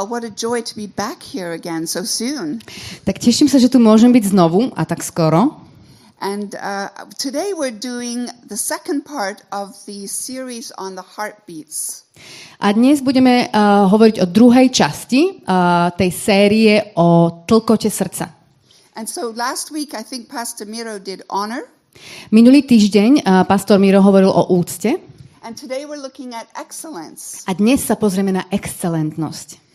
Well, what a joy to be back here again so soon. Tak teším sa, že tu môžem byť znovu a tak skoro. And uh, today we're doing the second part of the series on the heartbeats. A dnes budeme uh, hovoriť o druhej časti uh, tej série o tlkote srdca. And so last week, I think Pastor Miro did honor. Minulý týždeň uh, pastor Miro hovoril o úcte And today we're looking at excellence. a dnes sa pozrieme na excelentnosť.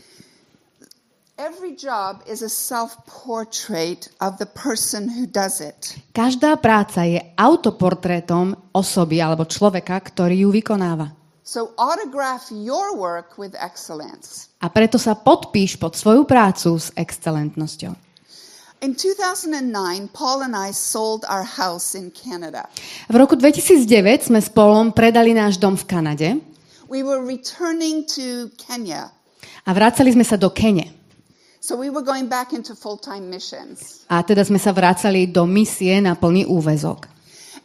Každá práca je autoportrétom osoby alebo človeka, ktorý ju vykonáva. So autograph your work with excellence. A preto sa podpíš pod svoju prácu s excelentnosťou. In 2009, Paul and I sold our house in Canada. V roku 2009 sme s Polom predali náš dom v Kanade We were returning to Kenya. a vracali sme sa do Kene. So we were going back into full time missions. A teda sme sa vracali do misie na plný úvezok.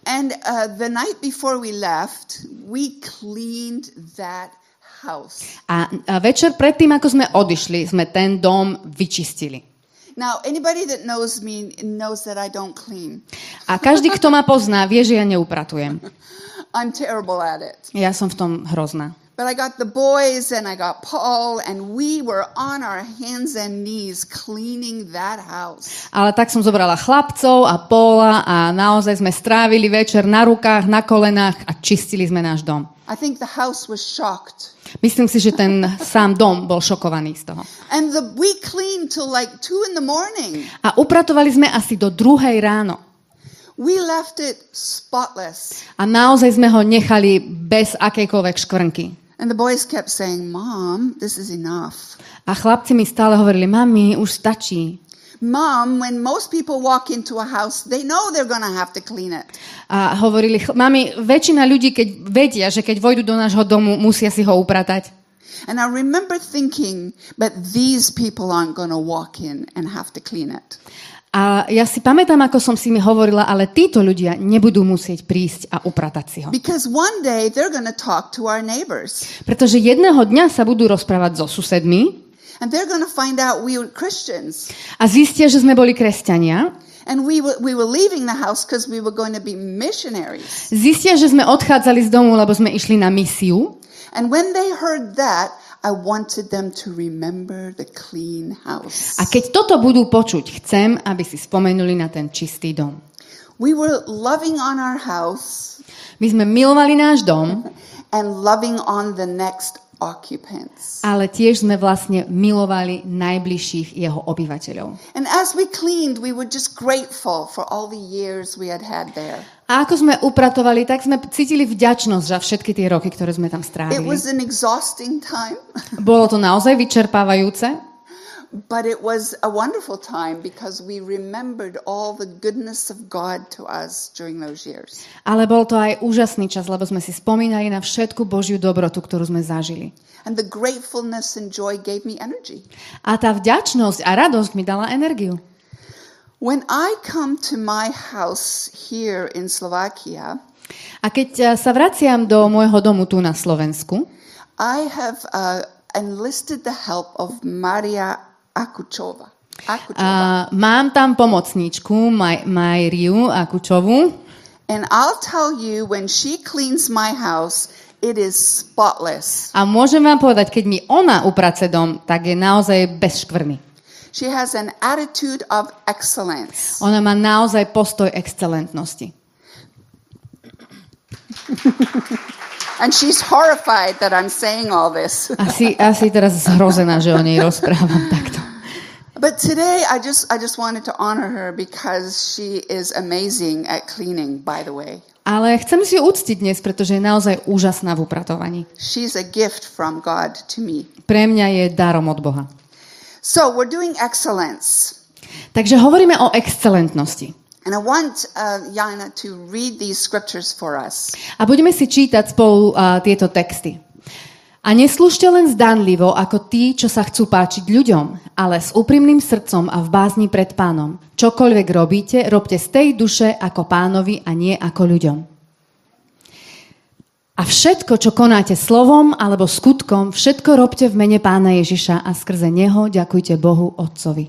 And uh, the night before we left, we cleaned that house. A, a večer predtým, ako sme odišli, sme ten dom vyčistili. Now, anybody that knows me knows that I don't clean. A každý, kto ma pozná, vie, že ja neupratujem. I'm terrible at it. Ja som v tom hrozná. But I got the boys and I got Paul, and we were on our hands and knees cleaning that house. Ale tak som zobrala chlapcov a Póla a naozaj sme strávili večer na rukách, na kolenách a čistili sme náš dom. I think the house was shocked. Myslím si, že ten sám dom bol šokovaný z toho. And the, we cleaned till like two in the morning. A upratovali sme asi do druhej ráno. We left it spotless. A naozaj sme ho nechali bez akejkoľvek škvrnky. And the boys kept saying, Mom, this is enough. A chlapci mi stále hovorili, mami, už stačí. Mom, when most people walk into a house, they know they're going to have to clean it. A hovorili, "Ch- mami, väčšina ľudí, keď vedia, že keď vojdu do nášho domu, musia si ho upratať. And I remember thinking, but these people aren't going to walk in and have to clean it. A ja si pamätám, ako som si mi hovorila, ale títo ľudia nebudú musieť prísť a upratať si ho. Because one day they're going to talk to our neighbors Pretože jedného dňa sa budú rozprávať so susedmi and they're going to find out we were Christians. a zistia, že sme boli kresťania. And we were, we were leaving the house because we were going to be missionaries. Zistia, že sme odchádzali z domu, lebo sme išli na misiu. And when they heard that, I wanted them to remember the clean house. A keď toto budú počuť, chcem, aby si spomenuli na ten čistý dom. We were loving on our house My sme milovali náš dom, and loving on the next occupants. ale tiež sme vlastne milovali najbližších jeho obyvateľov. And as we cleaned, we were just grateful for all the years we had had there. A ako sme upratovali, tak sme cítili vďačnosť za všetky tie roky, ktoré sme tam It strávili. was an exhausting time, Bolo to naozaj vyčerpávajúce, but it was a wonderful time because we remembered all the goodness of God to us during those years. ale bol to aj úžasný čas, lebo sme si spomínali na všetku Božiu dobrotu, ktorú sme zažili. And the gratefulness and joy gave me energy. A tá vďačnosť a radosť mi dala energiu. When I come to my house here in Slovakia, A keď eh, sa vraciam do môjho domu tu na Slovensku, I have uh, enlisted the help of Maria Akuchova. Akuchova. a mám tam pomocníčku Maj, Majriu Akučovu and I'll tell you, when she cleans my house, it is spotless. a môžem vám povedať, keď mi ona uprace dom, tak je naozaj bez škvrny. She has an attitude of excellence. Ona má naozaj postoj excelentnosti. And she's horrified that I'm saying all this. Asi, asi teraz zhrozená, že o nej rozprávam takto. But today I just I just wanted to honor her because she is amazing at cleaning, by the way. Ale chcem si ju uctiť dnes, pretože je naozaj úžasná v upratovaní. She's a gift from God to me. Pre mňa je darom od Boha. So we're doing excellence. Takže hovoríme o excelentnosti. And I want uh, Jana to read these scriptures for us. A budeme si čítať spolu uh, tieto texty. A neslúžte len zdanlivo ako tí, čo sa chcú páčiť ľuďom, ale s úprimným srdcom a v bázni pred pánom. Čokoľvek robíte, robte z tej duše ako pánovi a nie ako ľuďom. A všetko, čo konáte slovom alebo skutkom, všetko robte v mene pána Ježiša a skrze neho ďakujte Bohu Otcovi.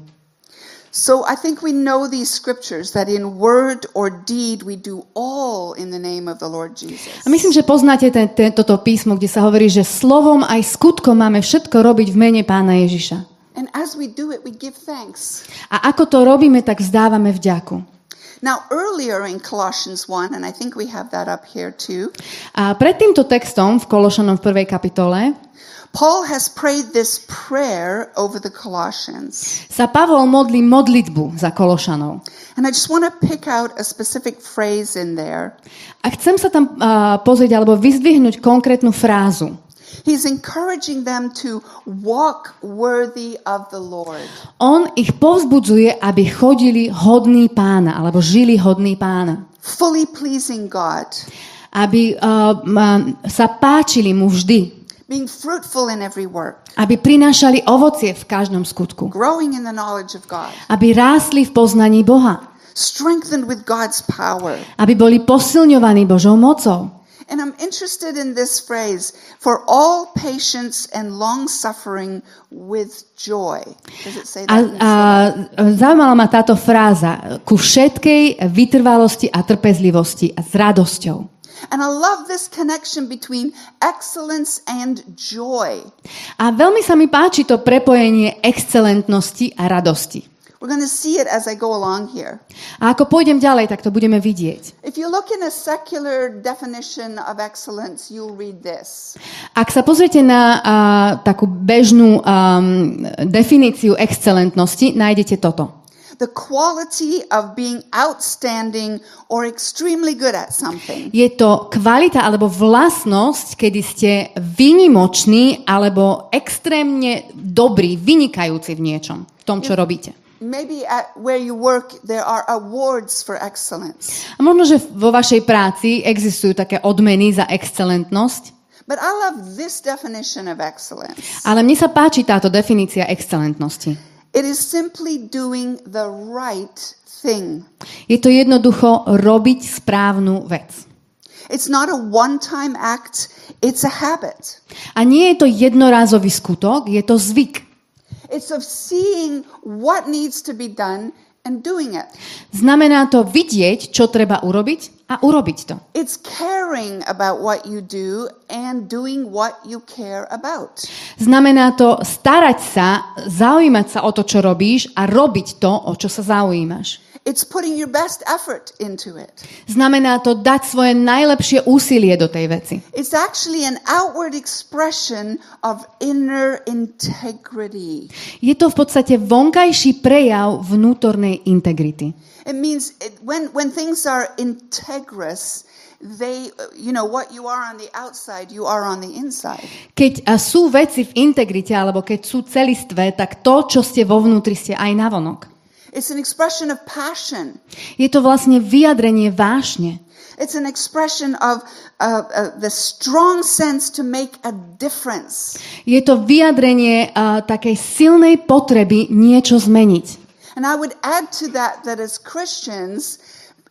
So I think we know these scriptures that in word or deed we do all in the name of the Lord Jesus. A myslím, že poznáte ten, ten, toto písmo, kde sa hovorí, že slovom aj skutkom máme všetko robiť v mene pána Ježiša. And as we do it, we give thanks. A ako to robíme, tak vzdávame vďaku. Now, earlier in Colossians 1, and I think we have that up here too, A pred týmto textom v Kološanom v prvej kapitole Paul has prayed this prayer over the Colossians. sa Pavol modlí modlitbu za Kološanov. And I just want to pick out a specific phrase in there. A chcem sa tam uh, pozrieť alebo vyzdvihnúť konkrétnu frázu. He's encouraging them to walk worthy of the Lord. On ich povzbudzuje, aby chodili hodný pána, alebo žili hodný pána. fully pleasing God, Aby uh, sa páčili mu vždy. Being fruitful in every work, Aby prinášali ovocie v každom skutku. growing in the knowledge of God, Aby rástli v poznaní Boha. strengthened with God's power. Aby boli posilňovaní Božou mocou. And I'm interested in this phrase for all patience and long suffering with joy. Does it say A, that? in a zaujímala ma táto fráza ku všetkej vytrvalosti a trpezlivosti a s radosťou. And I love this connection between excellence and joy. A veľmi sa mi páči to prepojenie excelentnosti a radosti. We're going to see it as I go along here. A ako pôjdem ďalej, tak to budeme vidieť. If you look in a secular definition of excellence, you'll read this. Ak sa pozriete na a, takú bežnú um, definíciu excelentnosti, nájdete toto. The quality of being outstanding or extremely good at something. Je to kvalita alebo vlastnosť, kedy ste výnimoční alebo extrémne dobrí, vynikajúci v niečom, v tom, čo robíte. Maybe at where you work, there are awards for excellence. A možno, že vo vašej práci existujú také odmeny za excelentnosť, But I love this definition of excellence. ale mne sa páči táto definícia excelentnosti. It is simply doing the right thing. Je to jednoducho robiť správnu vec. It's not a one time act, it's a habit. A nie je to jednorázový skutok, je to zvyk. It's of seeing what needs to be done and doing it. Znamená to vidieť, čo treba urobiť a urobiť to. It's caring about what you do and doing what you care about. Znamená to starať sa, zaujímať sa o to, čo robíš a robiť to, o čo sa zaujímaš. It's putting your best effort into it. Znamená to dať svoje najlepšie úsilie do tej veci. It's actually an outward expression of inner integrity. Je to v podstate vonkajší prejav vnútornej integrity. It means it, when, when things are integrous, they, you know, what you are on the outside, you are on the inside. Keď a, sú veci v integrite, alebo keď sú celistvé, tak to, čo ste vo vnútri, ste aj navonok. It's an expression of passion. Je to vlastne vyjadrenie vášne. It's an expression of uh, uh, the strong sense to make a difference. Je to vyjadrenie uh, takej silnej potreby niečo zmeniť. And I would add to that that as Christians,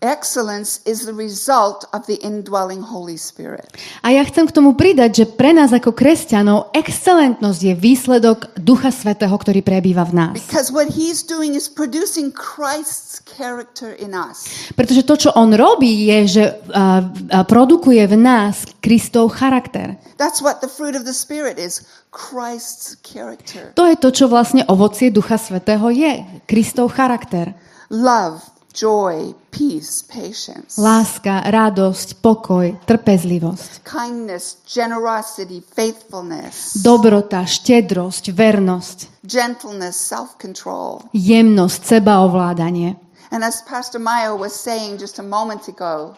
excellence is the result of the indwelling Holy Spirit. A ja chcem k tomu pridať, že pre nás ako kresťanov excelentnosť je výsledok Ducha Svetého, ktorý prebýva v nás. Because what he's doing is producing Christ's character in us. Pretože to, čo on robí, je, že uh, uh, produkuje v nás Kristov charakter. That's what the fruit of the Spirit is Christ's character. To je to, čo vlastne ovocie Ducha Svetého je. Kristov charakter. Love, joy, peace, patience, Láska, radosť, pokoj, trpezlivosť, kindness, generosity, faithfulness, dobrota, štedrosť, vernosť, gentleness, self control. jemnosť, sebaovládanie. And as Pastor Mayo was saying just a moment ago,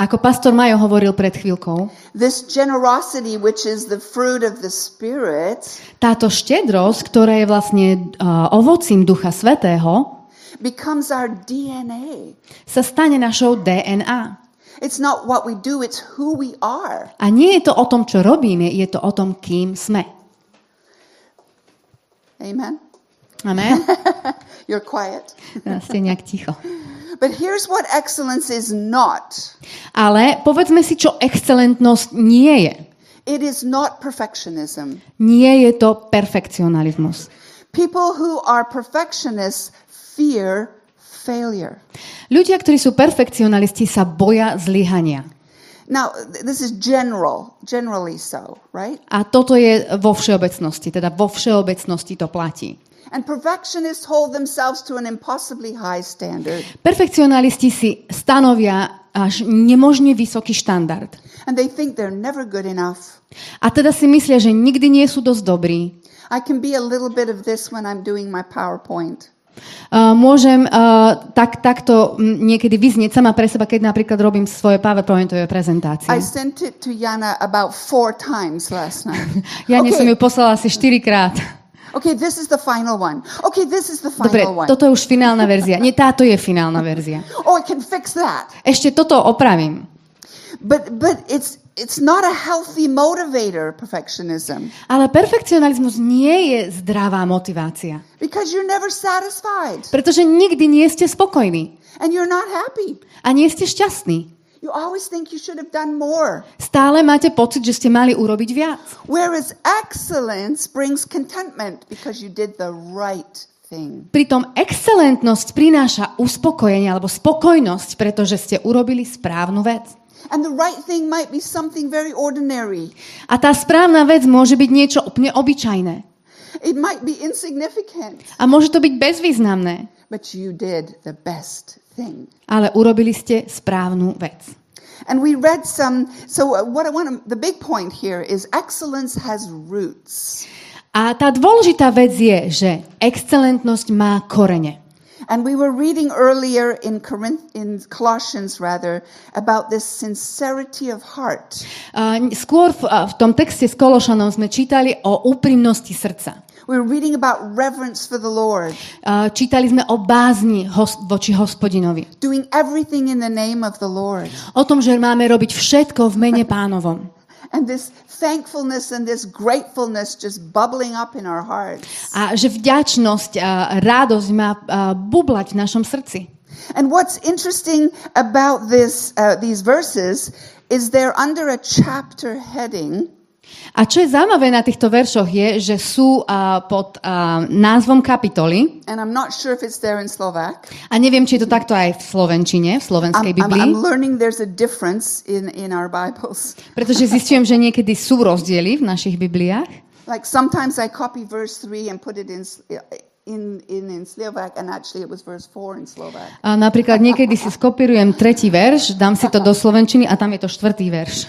Ako pastor Majo hovoril pred chvíľkou, this generosity, which is the fruit of the Spirit, táto štedrosť, ktorá je vlastne uh, ovocím Ducha Svetého, becomes our DNA. sa stane našou DNA. It's not what we do, it's who we are. A nie je to o tom, čo robíme, je to o tom, kým sme. Amen. Amen. You're quiet. Ste nejak ticho. But here's what excellence is not Ale povedzme si, čo excelentnosť nie je. it is not perfectionism. Nie je to perfekcionalizmus. People who are perfectionists fear failure. Ľudia, ktorí sú perfekcionalisti, sa boja zlyhania. Now, th- this is general, generally so, right? A toto je vo všeobecnosti, teda vo všeobecnosti to platí. And perfectionists hold themselves to an impossibly high standard. Perfekcionalisti si stanovia až nemožne vysoký štandard. And they think they're never good enough. A teda si myslia, že nikdy nie sú dosť dobrí. I can be a little bit of this when I'm doing my PowerPoint. Môžem tak, takto niekedy vyznieť sama pre seba, keď napríklad robím svoje PowerPointové prezentácie. I sent it to Jana about four times last night. Ja nie som okay, ju poslala asi 4 krát. okay, this is the final one. Okay, this is the Dobre, final one. toto je už finálna verzia. Nie, táto je finálna verzia. Oh, I can fix that. Ešte toto opravím. But but it's it's not a healthy motivator, perfectionism, Ale perfekcionalizmus nie je zdravá motivácia. because you're never satisfied Pretože nikdy nie ste spokojní. and you're not happy. A nie ste šťastní. You always think you should have done more. Stále máte pocit, že ste mali urobiť viac. Whereas excellence brings contentment because you did the right thing. Pritom excelentnosť prináša uspokojenie alebo spokojnosť, pretože ste urobili správnu vec. And the right thing might be something very ordinary. A tá správna vec môže byť niečo úplne obyčajné. It might be insignificant, A môže to byť bezvýznamné. but you did the best thing. Ale urobili ste správnu vec. And we read some. So uh, what I want the big point here is excellence has roots. A tá dôležitá vec je, že excelentnosť má korene. And we were reading earlier in Corinth, in Colossians rather, about this sincerity of heart. Skôr v, v tom texte s Kološanom sme čítali o úprimnosti srdca. We were reading about reverence for the Lord, Čítali sme o bázni hos- voči hospodinovi. doing everything in the name of the Lord. O tom, že máme robiť všetko v mene pánovom. And this thankfulness and this gratefulness just bubbling up in our hearts. A že vďačnosť a radosť má bublať v našom srdci. And what's interesting about this, uh, these verses is they're under a chapter heading A čo je zaujímavé na týchto veršoch je, že sú a, pod a, názvom kapitoly and I'm not sure if it's there in Slovak. a neviem, či je to takto aj v Slovenčine, v slovenskej I'm, I'm, Biblii, I'm learning there's a difference in, in our Bibles. pretože zistujem, že niekedy sú rozdiely v našich Bibliách. Like sometimes I copy verse 3 and put it in, in, in, in Slovak, and actually it was verse 4 in Slovak. A napríklad niekedy si skopírujem tretí verš, dám si to do slovenčiny a tam je to štvrtý verš.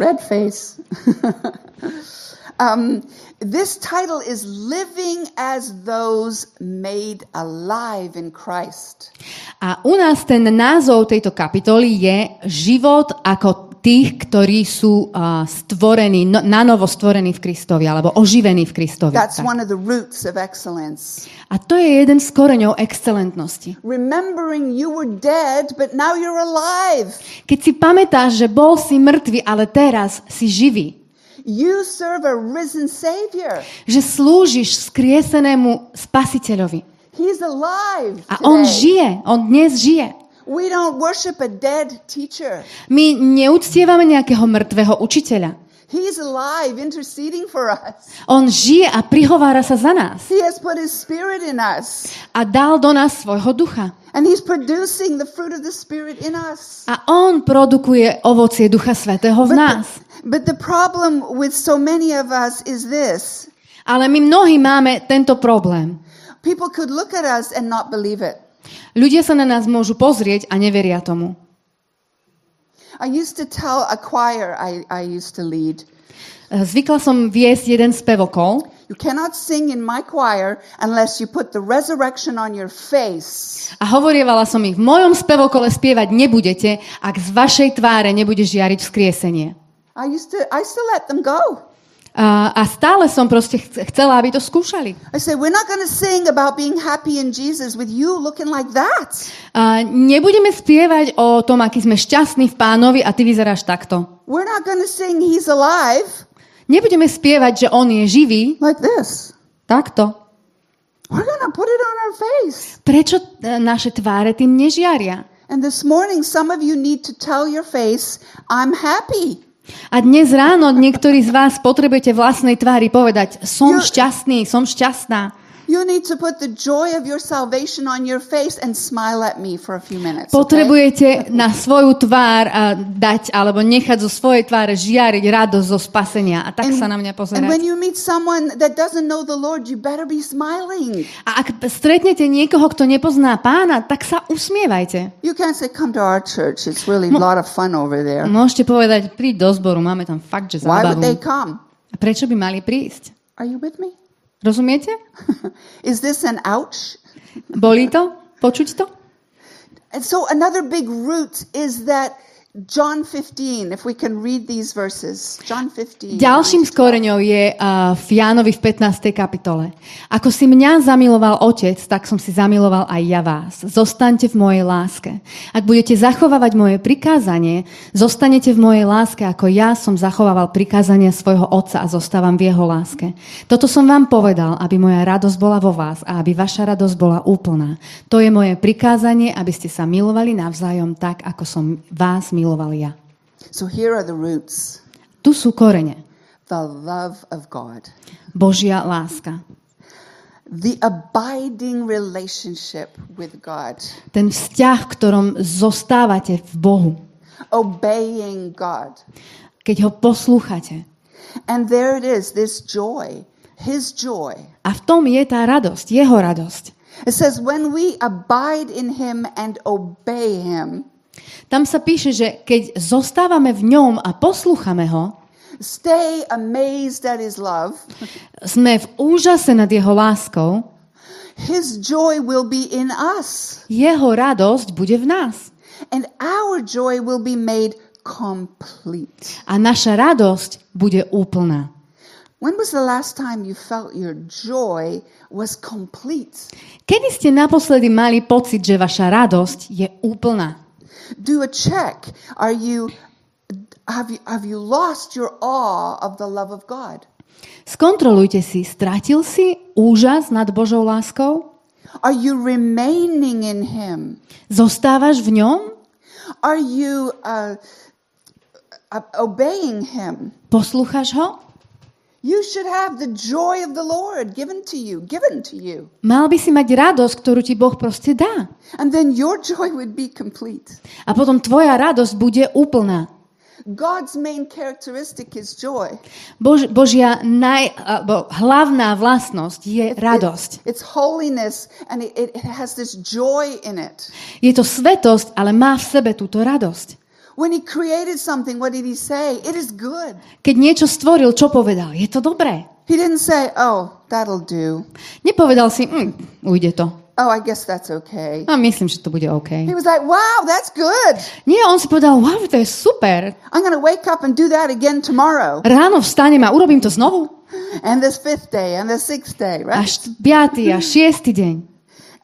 Red face. um, this title is Living as Those Made Alive in Christ. A u nás ten názov tejto kapitoly je Život ako tých, ktorí sú uh, stvorení, no, na novo stvorení v Kristovi, alebo oživení v Kristovi. That's Tak. one of the roots of excellence. A to je jeden z koreňov excelentnosti. Remembering you were dead, but now you're alive. Keď si pamätáš, že bol si mŕtvy, ale teraz si živý. You serve a risen Savior. Že slúžiš skriesenému spasiteľovi. He's alive. A on žije, on dnes žije. We don't worship a dead teacher. My neúctievame nejakého mŕtvého učiteľa. He's alive, interceding for us. On žije a prihovára sa za nás. He has put his spirit in us. A dal do nás svojho ducha. And he's producing the fruit of the spirit in us. A on produkuje ovocie Ducha Svetého v nás. But the problem with so many of us is this. Ale my mnohí máme tento problém. People could look at us and not believe it. Ľudia sa na nás môžu pozrieť a neveria tomu. I used to tell a choir I, I used to lead, Zvykla som viesť jeden spevokol you cannot sing in my choir unless you put the resurrection on your face. a hovorievala som ich, v mojom spevokole spievať nebudete, ak z vašej tváre nebude žiariť vzkriesenie. I used to, I still let them go. A, a stále som proste ch- chcela, aby to skúšali. I said, we're not going to sing about being happy in Jesus with you looking like that. A nebudeme spievať o tom, aký sme šťastní v pánovi a ty vyzeráš takto. We're not going to sing He's alive Nebudeme spievať, že on je živý, like this. takto. We're to put it on our face. Prečo e, naše tváre tým nežiaria? And this morning, some of you need to tell your face, I'm happy. A dnes ráno niektorí z vás potrebujete vlastnej tvári povedať, som šťastný, som šťastná. You need to put the joy of your salvation on your face and smile at me for a few minutes. okay? Potrebujete na svoju tvár a dať alebo nechať zo svojej tváre žiariť radosť zo spasenia a tak sa na mňa and pozerať. when you meet someone that doesn't know the Lord, you better be smiling. A ak stretnete niekoho, kto nepozná pána, tak sa usmievajte. You can't say, come to our church. It's really a lot of fun over there. Môžete povedať, príď do zboru, máme tam fakt, že Why would they zábavu. come? A prečo by mali prísť? Are you with me? Is this an ouch? Bolí to? Počuť to? And so another big root is that John 15, if we can read these verses. John 15. Ďalším skoreňou je uh, v Jánovi v 15. kapitole. Ako si mňa zamiloval otec, tak som si zamiloval aj ja vás. Zostaňte v mojej láske. Ak budete zachovávať moje prikázanie, zostanete v mojej láske, ako ja som zachovával prikázania svojho otca a zostávam v jeho láske. Toto som vám povedal, aby moja radosť bola vo vás a aby vaša radosť bola úplná. To je moje prikázanie, aby ste sa milovali navzájom tak, ako som vás miloval ja. So here are the roots Tu sú korene. the love of God, Božia láska. the abiding relationship with God, Ten vzťah, v ktorom zostávate v Bohu, obeying God. keď ho poslúchate. And there it is, this joy, His joy. A v tom je tá radosť, jeho radosť. It says, when we abide in Him and obey Him, Tam sa píše, že keď zostávame v ňom a poslúchame ho, stay amazed at His love, sme v úžase nad jeho láskou, His joy will be in us. jeho radosť bude v nás. And our joy will be made complete. A naša radosť bude úplná. When was the last time you felt your joy was complete? Kedy ste naposledy mali pocit, že vaša radosť je úplná? Do a check. Are you have you have you lost your awe of the love of God? Skontrolujte si, stratil si úžas nad Božou láskou? Are you remaining in him? Zostávaš v ňom? Are you uh, uh, obeying him? Poslúchaš ho? You should have the joy of the Lord given to you, given to you. Mal by si mať radosť, ktorú ti Boh proste dá. And then your joy would be complete. A potom tvoja radosť bude úplná. God's main characteristic is joy. Bož, Božia naj, alebo hlavná vlastnosť je radosť. It's holiness and it, it has this joy in it. Je to svetosť, ale má v sebe túto radosť. When he created something, what did he say? It is good. Keď niečo stvoril, čo povedal? Je to dobré. He didn't say, oh, that'll do. Nepovedal si, hm, ujde to. Oh, I guess that's okay. A myslím, že to bude OK. He was like, wow, that's good. Nie, on si povedal, wow, to je super. I'm to wake up and do that again tomorrow. Ráno vstanem a urobím to znovu. And this fifth day and the sixth day, right? št- piatý a šiestý deň.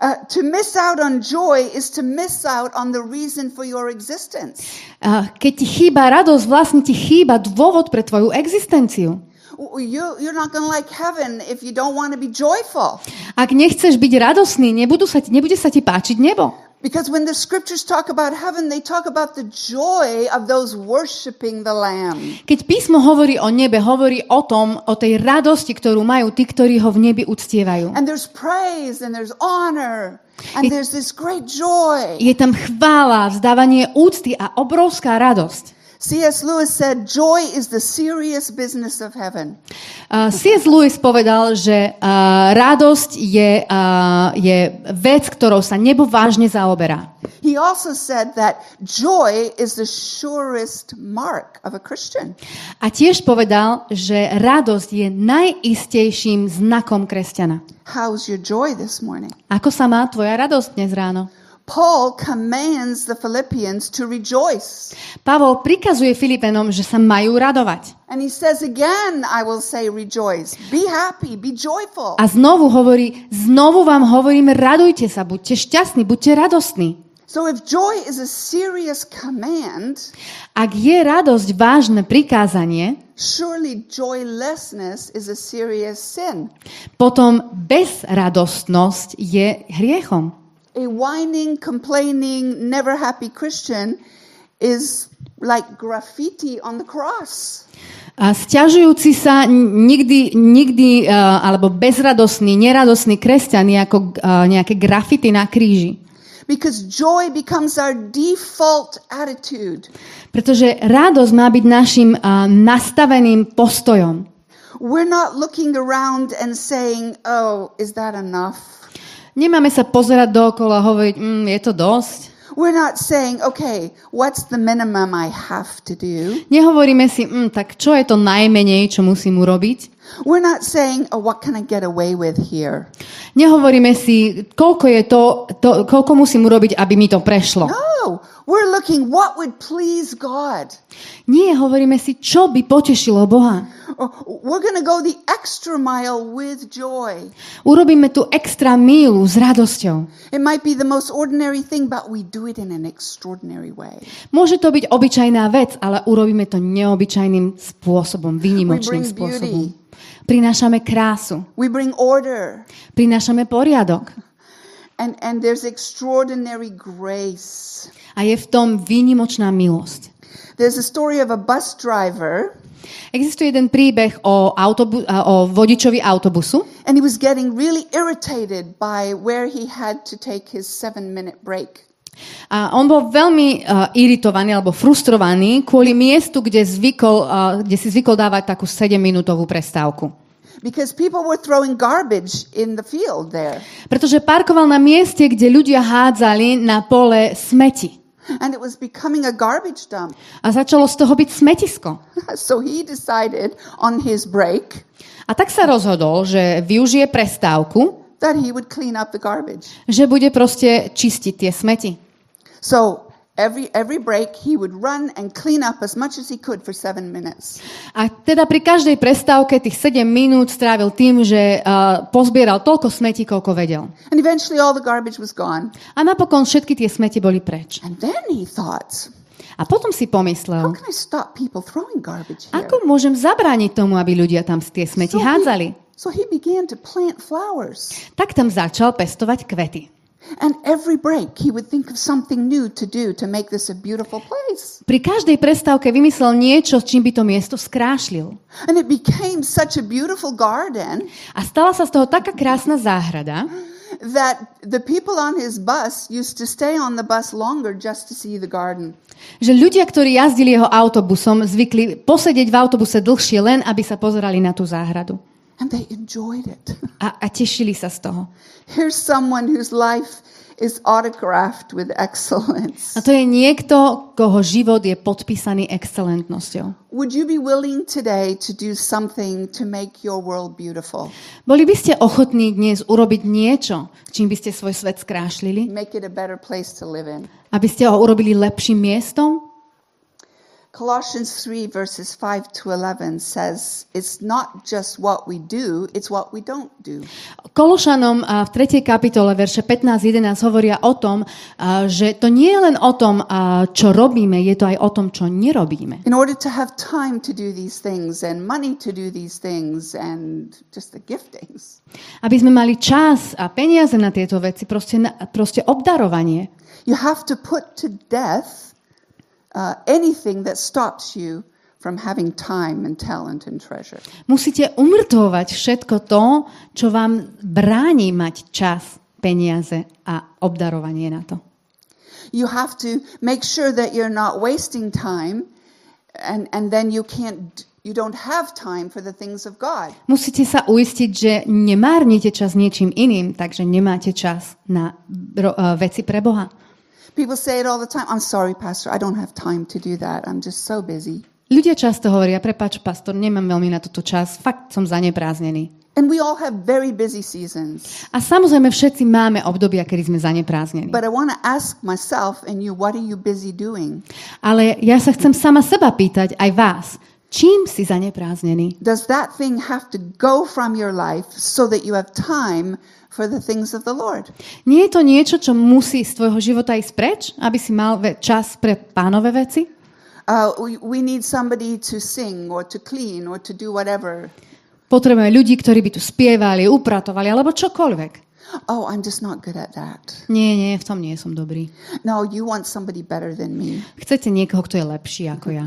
Uh, to miss out on joy is to miss out on the reason for your existence. A keď ti chýba radosť, vlastne ti chýba dôvod pre tvoju existenciu. You, you're not going to like heaven if you don't want to be joyful. Ak nechceš byť radosný, nebudú sa ti, nebude sa ti páčiť nebo. Because when the scriptures talk about heaven, they talk about the joy of those worshiping the Lamb. Keď písmo hovorí o nebe, hovorí o tom, o tej radosti, ktorú majú tí, ktorí ho v nebi uctievajú. And there's praise and there's honor and there's this great joy. Je tam chvála, vzdávanie úcty a obrovská radosť. C.S. Lewis said, Joy is the serious business of heaven. Uh, C.S. Lewis povedal, že uh, radosť je, uh, je vec, ktorou sa nebo vážne zaoberá. He also said that joy is the surest mark of a Christian. A tiež povedal, že radosť je najistejším znakom kresťana. How's your joy this morning? Ako sa má tvoja radosť dnes ráno? Paul commands the Philippians to rejoice. Pavol prikazuje Filipenom, že sa majú radovať. And he says again, I will say rejoice. Be happy, be joyful. A znovu hovorí, znovu vám hovorím, radujte sa, buďte šťastní, buďte radostní. So if joy is a serious command, Ak je radosť vážne prikázanie, surely joylessness is a serious sin. potom bezradostnosť je hriechom. A whining, complaining, never happy Christian is like graffiti on the cross. A sťažujúci sa nikdy, nikdy uh, alebo bezradostný, neradostný kresťan je ako uh, nejaké grafity na kríži. Because joy becomes our default attitude. Pretože radosť má byť našim uh, nastaveným postojom. We're not looking around and saying, oh, is that enough? Nemáme sa pozerať dookola a hovoriť, mm, je to dosť. We're not saying, okay, what's the minimum I have to do? Nehovoríme si, mm, tak čo je to najmenej, čo musím urobiť. We're not saying, oh, what can I get away with here? Nehovoríme si, koľko je to, to koľko musím urobiť, aby mi to prešlo. No, we're looking what would please God. Nie, hovoríme si, čo by potešilo Boha. Or we're going to go the extra mile with joy. Urobíme tú extra mílu s radosťou. It might be the most ordinary thing, but we do it in an extraordinary way. Môže to byť obyčajná vec, ale urobíme to neobyčajným spôsobom, výnimočným spôsobom. Prinášame krásu, We bring order. prinášame poriadok. And, and there's extraordinary grace. A je v tom výnimočná milosť. There's a story of a bus driver, Existuje jeden príbeh o, autobu- o vodičovi autobusu, and he was getting really irritated by where he had to take his seven minute break. A on bol veľmi uh, iritovaný alebo frustrovaný kvôli miestu, kde, zvykol, uh, kde si zvykol dávať takú 7-minútovú prestávku. Because people were throwing garbage in the field there. Pretože parkoval na mieste, kde ľudia hádzali na pole smeti. And it was becoming a garbage dump. A začalo z toho byť smetisko. So he decided on his break A tak sa rozhodol, že využije prestávku, that he would clean up the garbage. že bude proste čistiť tie smeti. So every, every break, he would run and clean up as much as he could for seven minutes. A teda pri každej prestávke tých 7 minút strávil tým, že uh, pozbieral toľko smetí, koľko vedel. And eventually all the garbage was gone. A napokon všetky tie smeti boli preč. And then he thought, A potom si how pomyslel, can I stop people throwing garbage here? ako môžem zabrániť tomu, aby ľudia tam tie smeti So hádzali. he, so he began to plant flowers. Tak tam začal pestovať kvety. And every break, he would think of something new to do to make this a beautiful place. Pri každej prestávke vymyslel niečo, čím by to miesto skrášlil. And it became such a beautiful garden A stala sa z toho taká krásna záhrada, that the people on his bus used to stay on the bus longer just to see the garden. že ľudia, ktorí jazdili jeho autobusom, zvykli posedieť v autobuse dlhšie len, aby sa pozerali na tú záhradu. And they enjoyed it. A, a tešili sa z toho. Here's someone whose life is autographed with excellence. A to je niekto, koho život je podpísaný excelentnosťou. Would you be willing today to do something to make your world beautiful? Boli by ste ochotní dnes urobiť niečo, čím by ste svoj svet skrášlili? Make it a better place to live in. Aby ste ho urobili lepším miestom? Colossians 3, verses 5 to 11 says, It's not just what we do, it's what we don't do. Kološanom v 3. kapitole verše 15-11 hovoria o tom, že to nie je len o tom, čo robíme, je to aj o tom, čo nerobíme. In order to have time to do these things and money to do these things and just the giftings, Aby sme mali čas a peniaze na tieto veci, proste, proste obdarovanie. you have to put to death uh, anything that stops you from having time and talent and treasure. Musíte umrtvovať všetko to, čo vám bráni mať čas, peniaze a obdarovanie na to. You have to make sure that you're not wasting time and, and then you can't you don't have time for the things of God. Musíte sa uistiť, že nemárnite čas niečím iným, takže nemáte čas na uh, veci pre Boha. People say it all the time. I'm sorry, Pastor, I don't have time to do that. I'm just so busy. Ľudia často hovoria, prepač, pastor, nemám veľmi na toto čas, fakt som zanepráznený. And we all have very busy seasons. A samozrejme všetci máme obdobia, kedy sme zanepráznení. But I want to ask myself and you, what are you busy doing? Ale ja sa chcem sama seba pýtať, aj vás, Čím si zanepráznený? Does that thing have to go from your life so that you have time for the things of the Lord? Nie je to niečo, čo musí z tvojho života ísť preč, aby si mal čas pre pánové veci? Uh, we, we need somebody to sing or to clean or to do whatever. Potrebujeme ľudí, ktorí by tu spievali, upratovali alebo čokoľvek. Oh, I'm just not good at that. Nie, nie, v tom nie som dobrý. No, you want somebody better than me. Chcete niekoho, kto je lepší ako ja.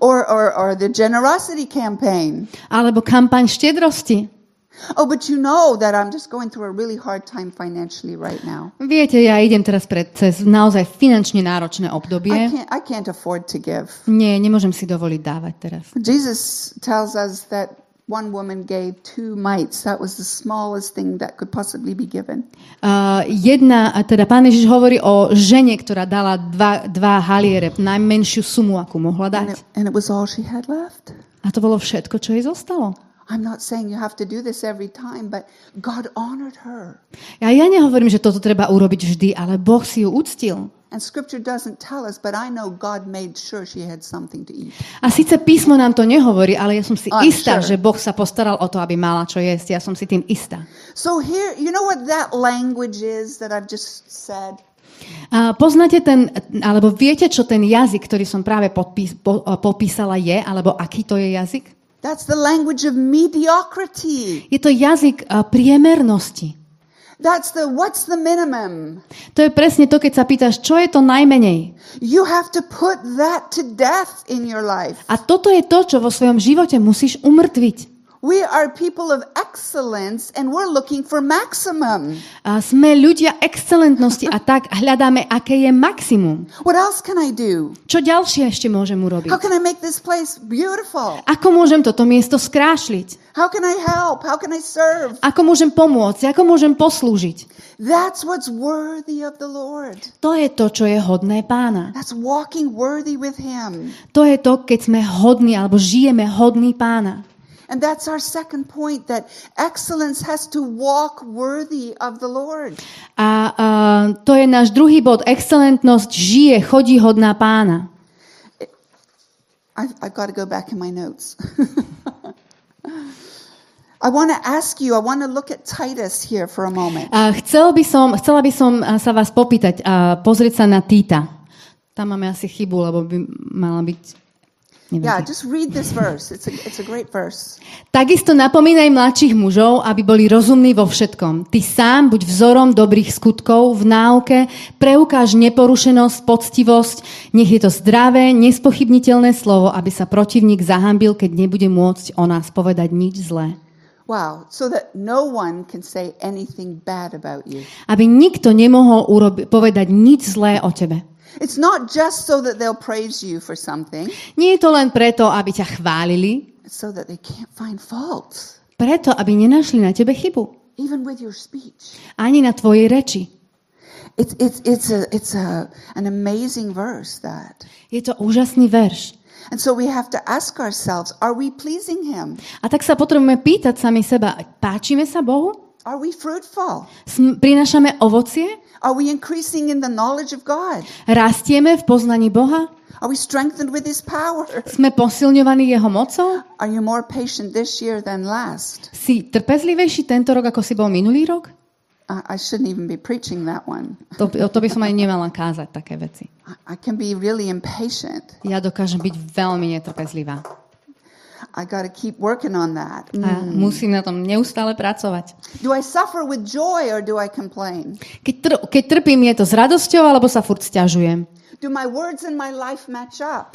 Or, or, or the generosity campaign. Alebo kampaň štedrosti. Oh, but you know that I'm just going through a really hard time financially right now. Viete, ja idem teraz pred, cez naozaj finančne náročné I obdobie. can't, I can't afford to give. Nie, nemôžem si dovoliť dávať teraz. Jesus tells us that one woman gave two mites. That was the smallest thing that could possibly be given. Uh, jedna, a teda pán Ježiš hovorí o žene, ktorá dala dva, dva haliere, najmenšiu sumu, akú mohla And dať. it, and it was all she had left. A to bolo všetko, čo jej zostalo. I'm not saying you have to do this every time, but God honored her. A ja nehovorím, že toto treba urobiť vždy, ale Boh si ju uctil. And scripture doesn't tell us, but I know God made sure she had something to eat. A síce písmo nám to nehovorí, ale ja som si I'm istá, sure. že Boh sa postaral o to, aby mala čo jesť. Ja som si tým istá. So here, you know what that language is that I've just said? A poznáte ten, alebo viete, čo ten jazyk, ktorý som práve podpís, po, popísala je, alebo aký to je jazyk? That's the language of mediocrity. Je to jazyk priemernosti. That's the what's the minimum? To je presne to, keď sa pýtaš, čo je to najmenej. You have to put that to death in your life. A toto je to, čo vo svojom živote musíš umrtviť. We are people of excellence and we're looking for maximum. A sme ľudia excelentnosti a tak hľadáme, aké je maximum. What else can I do? Čo ďalšie ešte môžem urobiť? How can I make this place beautiful? Ako môžem toto miesto skrášliť? How can I help? How can I serve? Ako môžem pomôcť? Ako môžem poslúžiť? That's what's worthy of the Lord. To je to, čo je hodné pána. That's walking worthy with Him. To je to, keď sme hodní alebo žijeme hodný pána. And that's our second point that excellence has to walk worthy of the Lord. A, a to je náš druhý bod. Excelentnosť žije, chodí hodná pána. I've, I've got to go back in my notes. I want to ask you, I want to look at Titus here for a moment. A chcel by som, chcela by som sa vás popýtať a pozrieť sa na Týta. Tam máme asi chybu, lebo by mala byť... neviem. Yeah, just read this verse. It's a, it's a great verse. Takisto napomínaj mladších mužov, aby boli rozumní vo všetkom. Ty sám buď vzorom dobrých skutkov v náuke, preukáž neporušenosť, poctivosť, nech je to zdravé, nespochybniteľné slovo, aby sa protivník zahambil, keď nebude môcť o nás povedať nič zlé. Wow. So that no one can say anything bad about you. Aby nikto nemohol urobi- povedať nič zlé o tebe. It's not just so that they'll praise you for something, Nie je to len preto, aby ťa chválili, it's so that they can't find fault, preto, aby nenašli na tebe chybu. even with your speech. Ani na tvojej reči. It's, it's, it's, a, it's a, an amazing verse, that. Je to úžasný verš. And so we have to ask ourselves are we pleasing Him? A tak sa potrebujeme pýtať sami seba, páčime sa Bohu? Are we fruitful? Prinášame ovocie? Are we increasing in the knowledge of God? Rastieme v poznaní Boha? Are we strengthened with His power? Sme posilňovaní Jeho mocou? Are you more patient this year than last? Si trpezlivejší tento rok, ako si bol minulý rok? I, shouldn't even be preaching that one. To, to by som ani nemala kázať také veci. I, I can be really impatient. Ja dokážem byť veľmi netrpezlivá. I got to keep working on that. A musím na tom neustále pracovať. Do I suffer with joy or do I complain? Keď, tr- keď trpím, je to s radosťou, alebo sa furt stiažujem? Do my words and my life match up?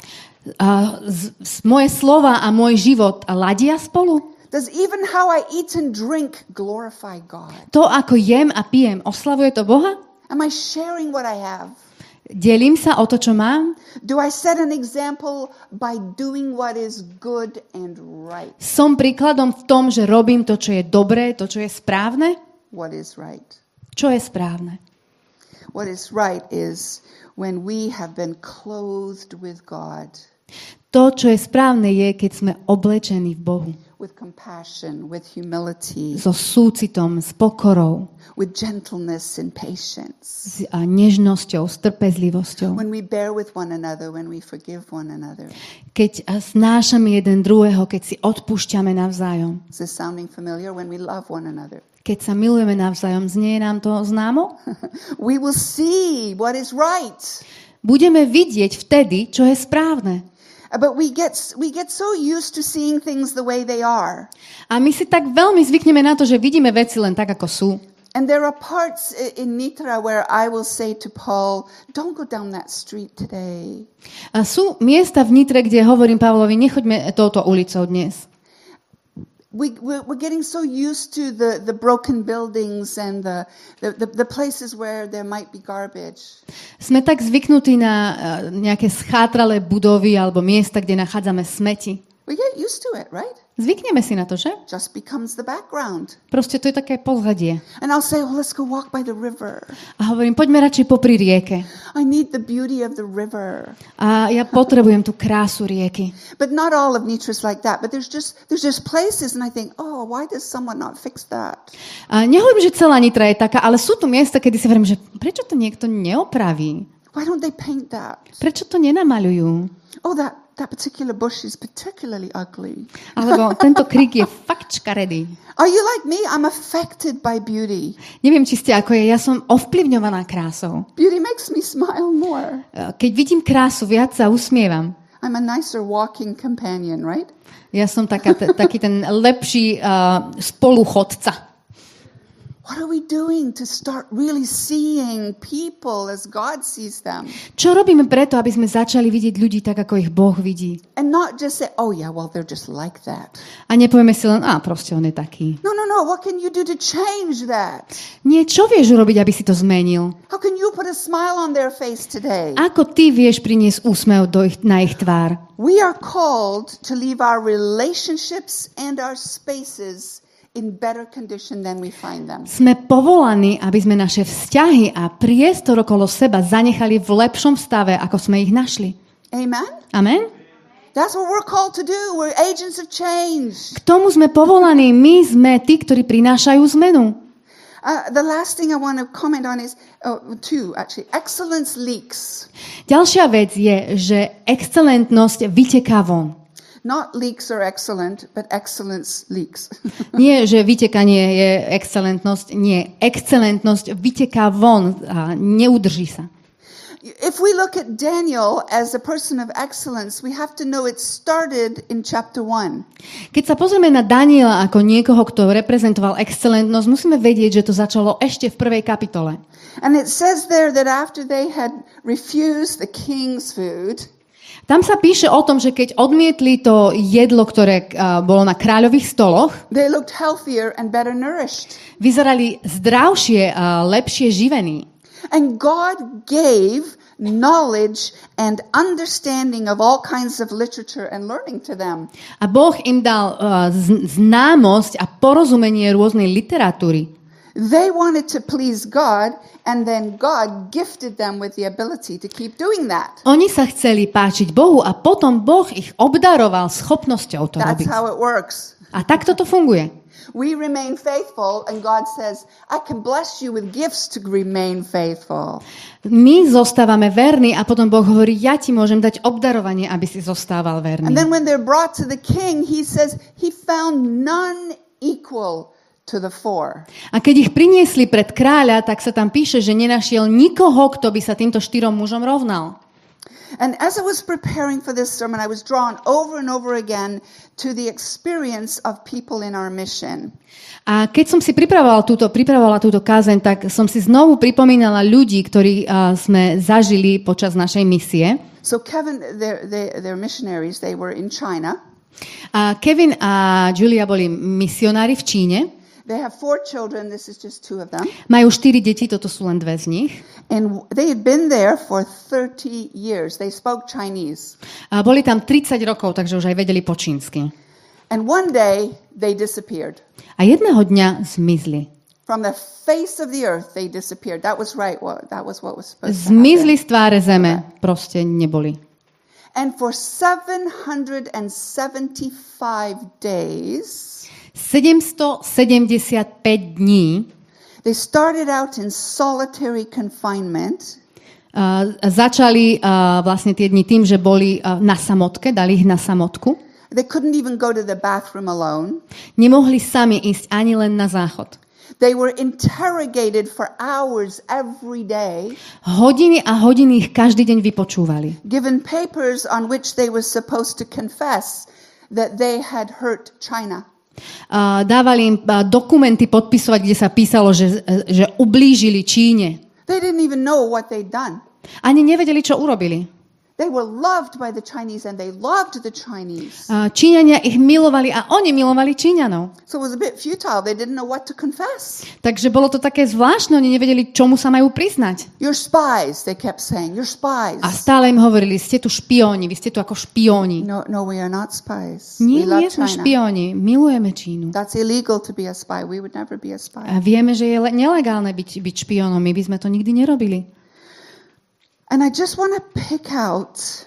A z, z, moje slova a môj život ladia spolu? Does even how I eat and drink glorify God? To, ako jem a pijem, oslavuje to Boha? Am I sharing what I have? Delím sa o to, čo mám? Do I set an example by doing what is good and right? Som príkladom v tom, že robím to, čo je dobré, to, čo je správne? What is right? Čo je správne? What is right is when we have been clothed with God, To, čo je správne, je, keď sme oblečení v Bohu. with compassion, with humility, so súcitom, s pokorou, with gentleness and patience. s nežnosťou, s trpezlivosťou. When we bear with one another, when we forgive one another. Keď a, znášame jeden druhého, keď si odpúšťame navzájom. Is this sounding familiar? When we love one another. Keď sa milujeme navzájom, znie nám to známo? we will see what is right. Budeme vidieť vtedy, čo je správne. Uh, But we get, we get so used to seeing things the way they are. A my si tak veľmi zvykneme na to, že vidíme veci len tak, ako sú. And there are parts in Nitra where I will say to Paul, don't go down that street today. A sú miesta v Nitre, kde hovorím Pavlovi, nechoďme touto ulicou dnes. We, we're, getting so used to the, the broken buildings and the, the, the, places where there might be garbage. Sme tak zvyknutí na eh, nejaké schátralé budovy alebo miesta, kde nachádzame smeti. We get used to it, right? Zvykneme si na to, že? Just becomes the background. Proste to je také pozadie. And I'll say, oh, let's go walk by the river. A hovorím, poďme radšej popri rieke. I need the beauty of the river. A ja potrebujem tú krásu rieky. But not all of Nitra's like that. But there's just there's just places, and I think, oh, why does someone not fix that? A nehovorím, že celá Nitra je taká, ale sú tu miesta, kedy si hovorím, že prečo to niekto neopraví? Why don't they paint that? Prečo to nenamalujú? Oh, that that particular bush is particularly ugly. Alebo tento krik je fakt škaredý. Are you like me? I'm affected by beauty. Neviem, či ste ako je, ja som ovplyvňovaná krásou. Beauty makes me smile more. Keď vidím krásu, viac sa usmievam. I'm a nicer walking companion, right? Ja som taká, t- taký ten lepší uh, spoluchodca. What are we doing to start really seeing people as God sees them? Čo robíme preto, aby sme začali vidieť ľudí tak, ako ich Boh vidí? And not just say, oh, yeah, well, they're just like that. A nepovieme si len, a proste on je taký. No, no, no. What can you do to change that? Nie, čo vieš urobiť, aby si to zmenil? How can you put a smile on their face today? Ako ty vieš priniesť úsmev do ich, na ich tvár? We are called to leave our relationships and our spaces Sme povolaní, aby sme naše vzťahy a priestor okolo seba zanechali v lepšom stave, ako sme ich našli. Amen? Amen? That's what we're called to do. We're agents of change. K tomu sme povolaní. My sme tí, ktorí prinášajú zmenu. Uh, the last thing I want to comment on is oh, two, actually. Excellence leaks. Ďalšia vec je, že excelentnosť vyteká von. Not leaks are excellent, but excellence leaks. Nie, že vytekanie je excelentnosť, nie. Excelentnosť vyteká von a neudrží sa. if we look at Daniel as a person of excellence, we have to know it started in chapter 1. Keď sa pozrieme na Daniela ako niekoho, kto reprezentoval excelentnosť, musíme vedieť, že to začalo ešte v prvej kapitole. And it says there that after they had refused the king's food, Tam sa píše o tom, že keď odmietli to jedlo, ktoré uh, bolo na kráľových stoloch, they looked healthier and better nourished. vyzerali zdravšie a lepšie živení. And God gave knowledge and understanding of all kinds of literature and learning to them. A Boh im dal uh, známosť a porozumenie rôznej literatúry. They wanted to please God, and then God gifted them with the ability to keep doing that. Oni sa chceli páčiť Bohu a potom Boh ich obdaroval schopnosťou to That's robiť. how it works. A takto to funguje. We remain faithful, and God says, I can bless you with gifts to remain faithful. My zostávame verní a potom Boh hovorí, ja ti môžem dať obdarovanie, aby si zostával verný. And then when they're brought to the king, he says, He found none equal to the four. A keď ich priniesli pred kráľa, tak sa tam píše, že nenašiel nikoho, kto by sa týmto štyrom mužom rovnal. And as I was preparing for this sermon, I was drawn over and over again to the experience of people in our mission. A keď som si pripravovala túto, pripravovala túto kázeň, tak som si znovu pripomínala ľudí, ktorí uh, sme zažili počas našej misie. So Kevin, they're, they're, they're missionaries. They were in China. A Kevin a Julia boli misionári v Číne. They have four children. This is just two of them. Majú štyri deti, toto sú len dve z nich. And they had been there for 30 years. They spoke Chinese. A boli tam 30 rokov, takže už aj vedeli po čínsky. And one day they disappeared. A jedného dňa zmizli. From the face of the earth, they disappeared. That was right. What, that was what was supposed. Zmizli z tváre zeme, proste neboli. And for 775 days, 775 dní they started out in solitary confinement. uh, začali uh, vlastne tie dni tým, že boli uh, na samotke, dali ich na samotku. They couldn't even go to the bathroom alone. Nemohli sami ísť ani len na záchod. They were interrogated for hours every day, Hodiny a hodiny ich každý deň vypočúvali. given papers on which they were supposed to confess that they had hurt China. Dávali im dokumenty podpisovať, kde sa písalo, že, že ublížili Číne. They didn't even know what they'd done. Ani nevedeli, čo urobili. They were loved by the Chinese and they loved the Chinese. Číňania ich milovali a oni milovali Číňanov. So it was a bit futile. They didn't know what to confess. Takže bolo to také zvláštne, oni nevedeli, čomu sa majú priznať. You're spies, they kept saying. You're spies. A stále im hovorili, ste tu špióni, vy ste tu ako špióni. No, no, we are not spies. Nie, we love nie sme špióni, milujeme Čínu. That's illegal to be a spy. We would never be a spy. A vieme, že je le- nelegálne byť, byť špiónom, my by sme to nikdy nerobili. And I just want to pick out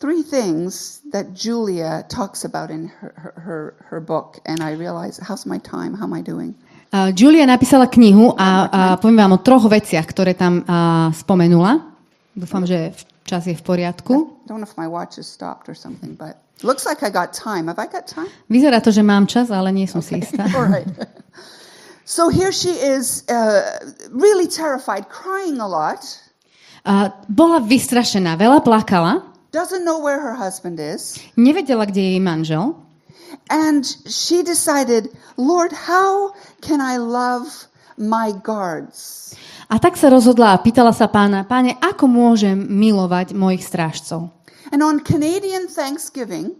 three things that Julia talks about in her, her, her, book. And I realize, how's my time? How am I doing? Uh, Julia napísala knihu a, a poviem vám o troch veciach, ktoré tam uh, spomenula. Dúfam, že čas je v poriadku. Vyzerá to, že mám čas, ale nie som si istá. Right. So here she is, uh, really terrified, crying a lot, Uh, bola vystrašená, veľa plakala, doesn't know where her husband is, nevedela, kde je jej manžel. and she decided, Lord, how can I love my guards? A tak sa rozhodla a pýtala sa pána, páne, ako môžem milovať mojich strážcov? And on Canadian Thanksgiving,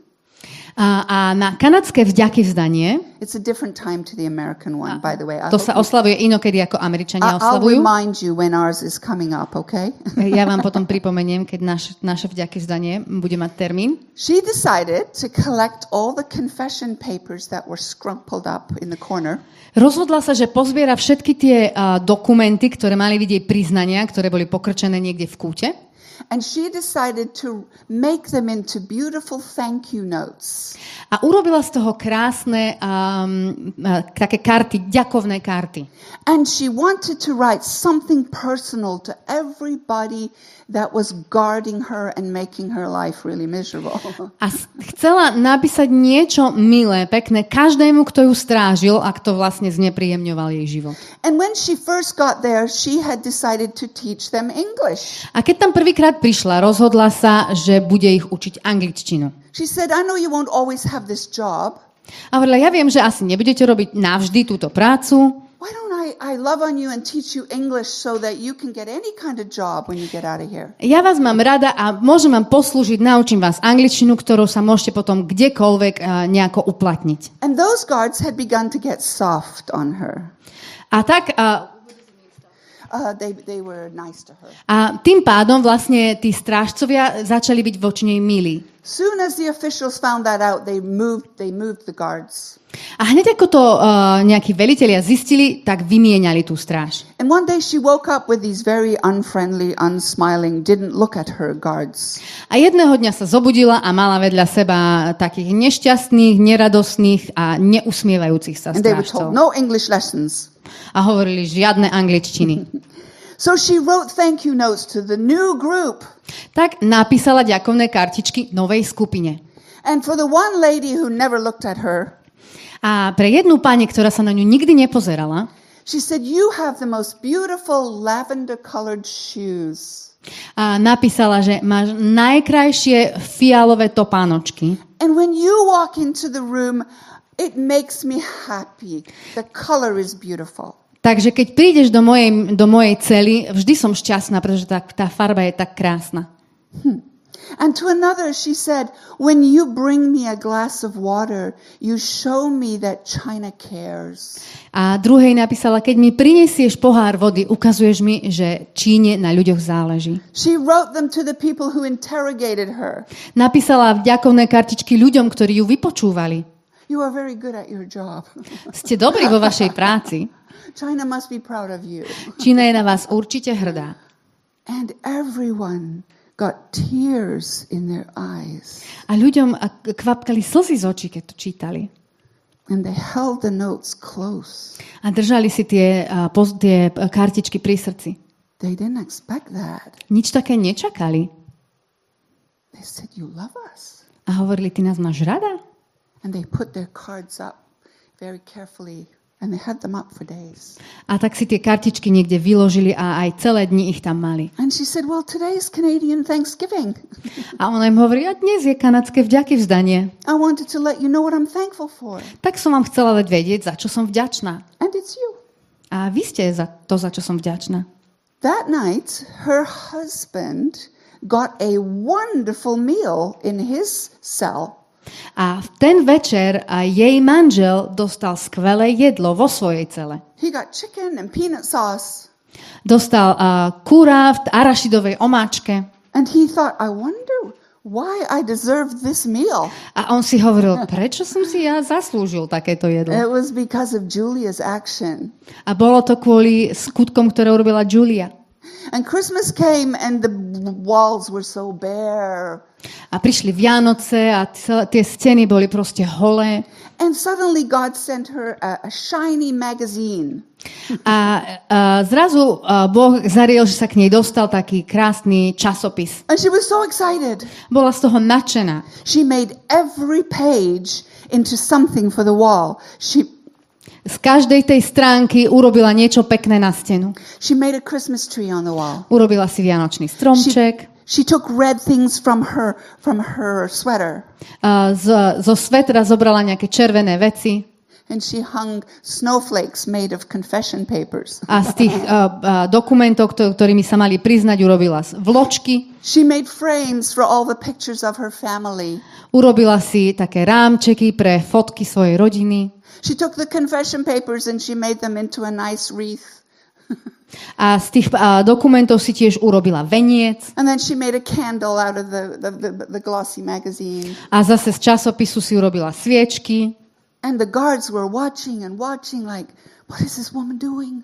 A, a na kanadské vďaky vzdanie, it's a different time to the American one, by the way. I to sa oslavuje inokedy ako Američania I- I'll oslavujú. remind you when ours is coming up, okay? Ja vám potom pripomeniem, keď naš, naše vďaky vzdanie bude mať termín. She decided to collect all the confession papers that were scrumpled up in the corner Rozhodla sa, že pozbiera všetky tie uh, dokumenty, ktoré mali jej priznania, ktoré boli pokrčené niekde v kúte. And she decided to make them into beautiful thank you notes. A urobila z toho krásne um, uh, také karty, ďakovné karty. And she wanted to write something personal to everybody that was guarding her and making her life really miserable. A chcela napísať niečo milé, pekné každému, kto ju strážil a kto vlastne znepríjemňoval jej život. and when she first got there, she had decided to teach them English. A keď tam prvýkrát prišla, rozhodla sa, že bude ich učiť angličtinu. She said, I know you won't always have this job. A hovorila, ja viem, že asi nebudete robiť navždy túto prácu, Why don't I, I love on you and teach you English so that you can get any kind of job when you get out of here? Ja vás mám rada a môžem vám poslúžiť, naučím vás angličtinu, ktorou sa môžete potom kdekoľvek a, nejako uplatniť. And those guards had begun to get soft on her. A tak, Uh, they, they were nice to her. A tým pádom vlastne tí strážcovia začali byť voči nej milí. Soon as the officials found that out, they moved, they moved the guards. A hneď ako to uh, nejakí velitelia zistili, tak vymieniali tú stráž. And one day she woke up with these very unfriendly, unsmiling, didn't look at her guards. A jedného dňa sa zobudila a mala vedľa seba takých nešťastných, neradostných a neusmievajúcich sa And they were told, strážcov. no English lessons. A hovorili žiadne angličtiny. So she wrote thank you notes to the new group. Tak napísala ďakovné kartičky novej skupine. And for the one lady who never looked at her, A pre jednu pani, ktorá sa na ňu nikdy nepozerala, she said, You have the most beautiful lavender colored shoes. a napísala, že máš najkrajšie fialové topánočky. And when you walk into the room, it makes me happy. The color is beautiful. Takže keď prídeš do mojej, do mojej cely, vždy som šťastná, pretože tá, tá farba je tak krásna. And to another, she said, When you bring me a glass of water, you show me that China cares. A druhej napísala, keď mi prinesieš pohár vody, ukazuješ mi, že Číne na ľuďoch záleží. She wrote them to the people who interrogated her. Napísala vďakovné kartičky ľuďom, ktorí ju vypočúvali. You are very good at your job. Ste dobrí vo vašej práci. China must be proud of you. Čína je na vás určite hrdá. And everyone got tears in their eyes. A ľuďom kvapkali slzy z očí, keď to čítali. And they held the notes close. A držali si tie, poz, tie a, kartičky pri srdci. They didn't expect that. Nič také nečakali. They said, You love us. A hovorili, ty nás máš rada? And they put their cards up very carefully and they had them up for days. A tak si tie kartičky niekde vyložili a aj celé dni ich tam mali. And she said, Well, today's Canadian Thanksgiving. A ona im hovorí, a dnes je kanadské vďaky vzdanie. I wanted to let you know what I'm thankful for. Tak som vám chcela dať vedieť, za čo som vďačná. And it's you. A vy ste za to, za čo som vďačná. That night, her husband got a wonderful meal in his cell. A v ten večer jej manžel dostal skvelé jedlo vo svojej cele. He got chicken and peanut sauce. Dostal uh, kúra v arašidovej omáčke. And he thought, I wonder why I deserved this meal. A on si hovoril, prečo som si ja zaslúžil takéto jedlo? It was because of Julia's action. A bolo to kvôli skutkom, ktoré urobila Julia. And Christmas came and the walls were so bare. A prišli Vianoce a celé, tie scény boli proste holé. And suddenly God sent her a, a shiny magazine. A, a zrazu a Boh zariel, že sa k nej dostal taký krásny časopis. And she was so excited. Bola z toho nadšená. She made every page into something for the wall. She Z každej tej stránky urobila niečo pekné na stenu. she made a Christmas tree on the wall. Urobila si vianočný She, stromček. she took red things from her from her sweater A z, zo svetra zobrala nejaké červené veci. And she hung snowflakes made of confession papers. A z tých a, dokumentov, kto- ktorými sa mali priznať, urobila vločky. She made frames for all the pictures of her family. Urobila si také rámčeky pre fotky svojej rodiny. She took the confession papers and she made them into a nice wreath. A z tých a, dokumentov si tiež urobila veniec. And then she made a candle out of the, the, the, the glossy magazine. A zase z časopisu si urobila sviečky. And the guards were watching and watching, like, what is this woman doing?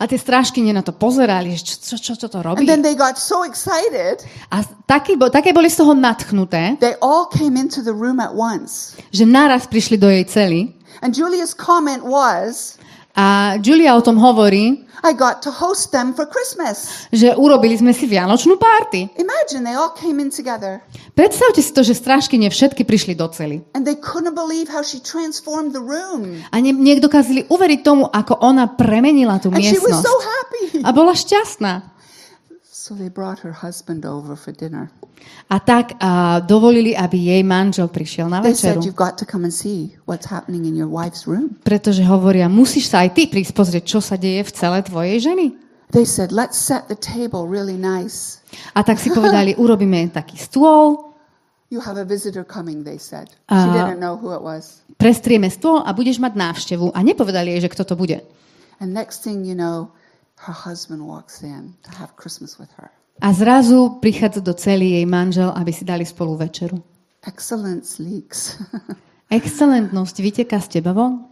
A tie strážkyne na to pozerali, čo, čo, čo, to robí. And then they got so excited, A také, bo- také boli z toho nadchnuté, they all came into the room at once. že naraz prišli do jej cely. And Julia's comment was, A Julia o tom hovorí, I got to host them for Christmas. že urobili sme si vianočnú párty. Imagine they all came in together. Predstavte si to, že strážkyne všetky prišli do cely. And they couldn't believe how she transformed the room. A ne, nedokázali uveriť tomu, ako ona premenila tú And she was so happy. A bola šťastná. So they brought her husband over for dinner. A tak a dovolili, aby jej manžel prišiel na They said, večeru. You've got to come and see what's happening in your wife's room. Pretože hovoria, musíš sa aj ty prísť pozrieť, čo sa deje v celé tvojej ženy. They said, Let's set the table really nice. A tak si povedali, urobíme taký stôl, You have a visitor coming, they said. She didn't know who it was. prestrieme stôl a budeš mať návštevu. A nepovedali jej, že kto to bude. And next thing you know, her husband walks in to have Christmas with her. A zrazu prichádza do celý jej manžel, aby si dali spolu večeru. Excellence leaks. Excelentnosť vyteká z teba von.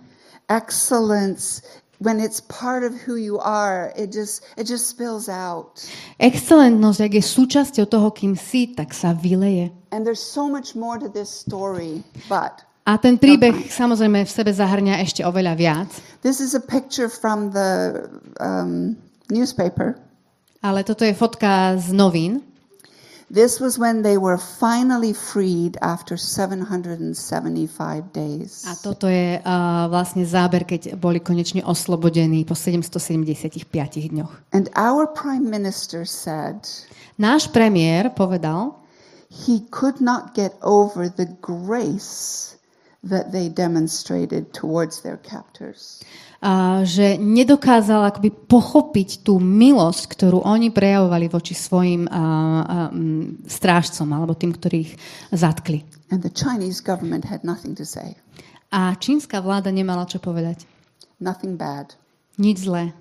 Excellence, when it's part of who you are, it just it just spills out. Excelentnosť, ak je súčasťou toho, kým si, tak sa vyleje. And there's so much more to this story, but A ten príbeh samozrejme v sebe zahrňa ešte oveľa viac. this is a picture from the um, newspaper. Ale toto je fotka z novín. This was when they were finally freed after 775 days. A toto je uh, vlastne záber, keď boli konečne oslobodení po 775 dňoch. And our prime minister said Náš premiér povedal, he could not get over the grace that they demonstrated towards their captors. uh, že nedokázal akoby pochopiť tú milosť, ktorú oni prejavovali voči svojim uh, mm, strážcom alebo tým, ktorých zatkli. And the Chinese government had nothing to say. A čínska vláda nemala čo povedať. Nothing bad. Nič zlé.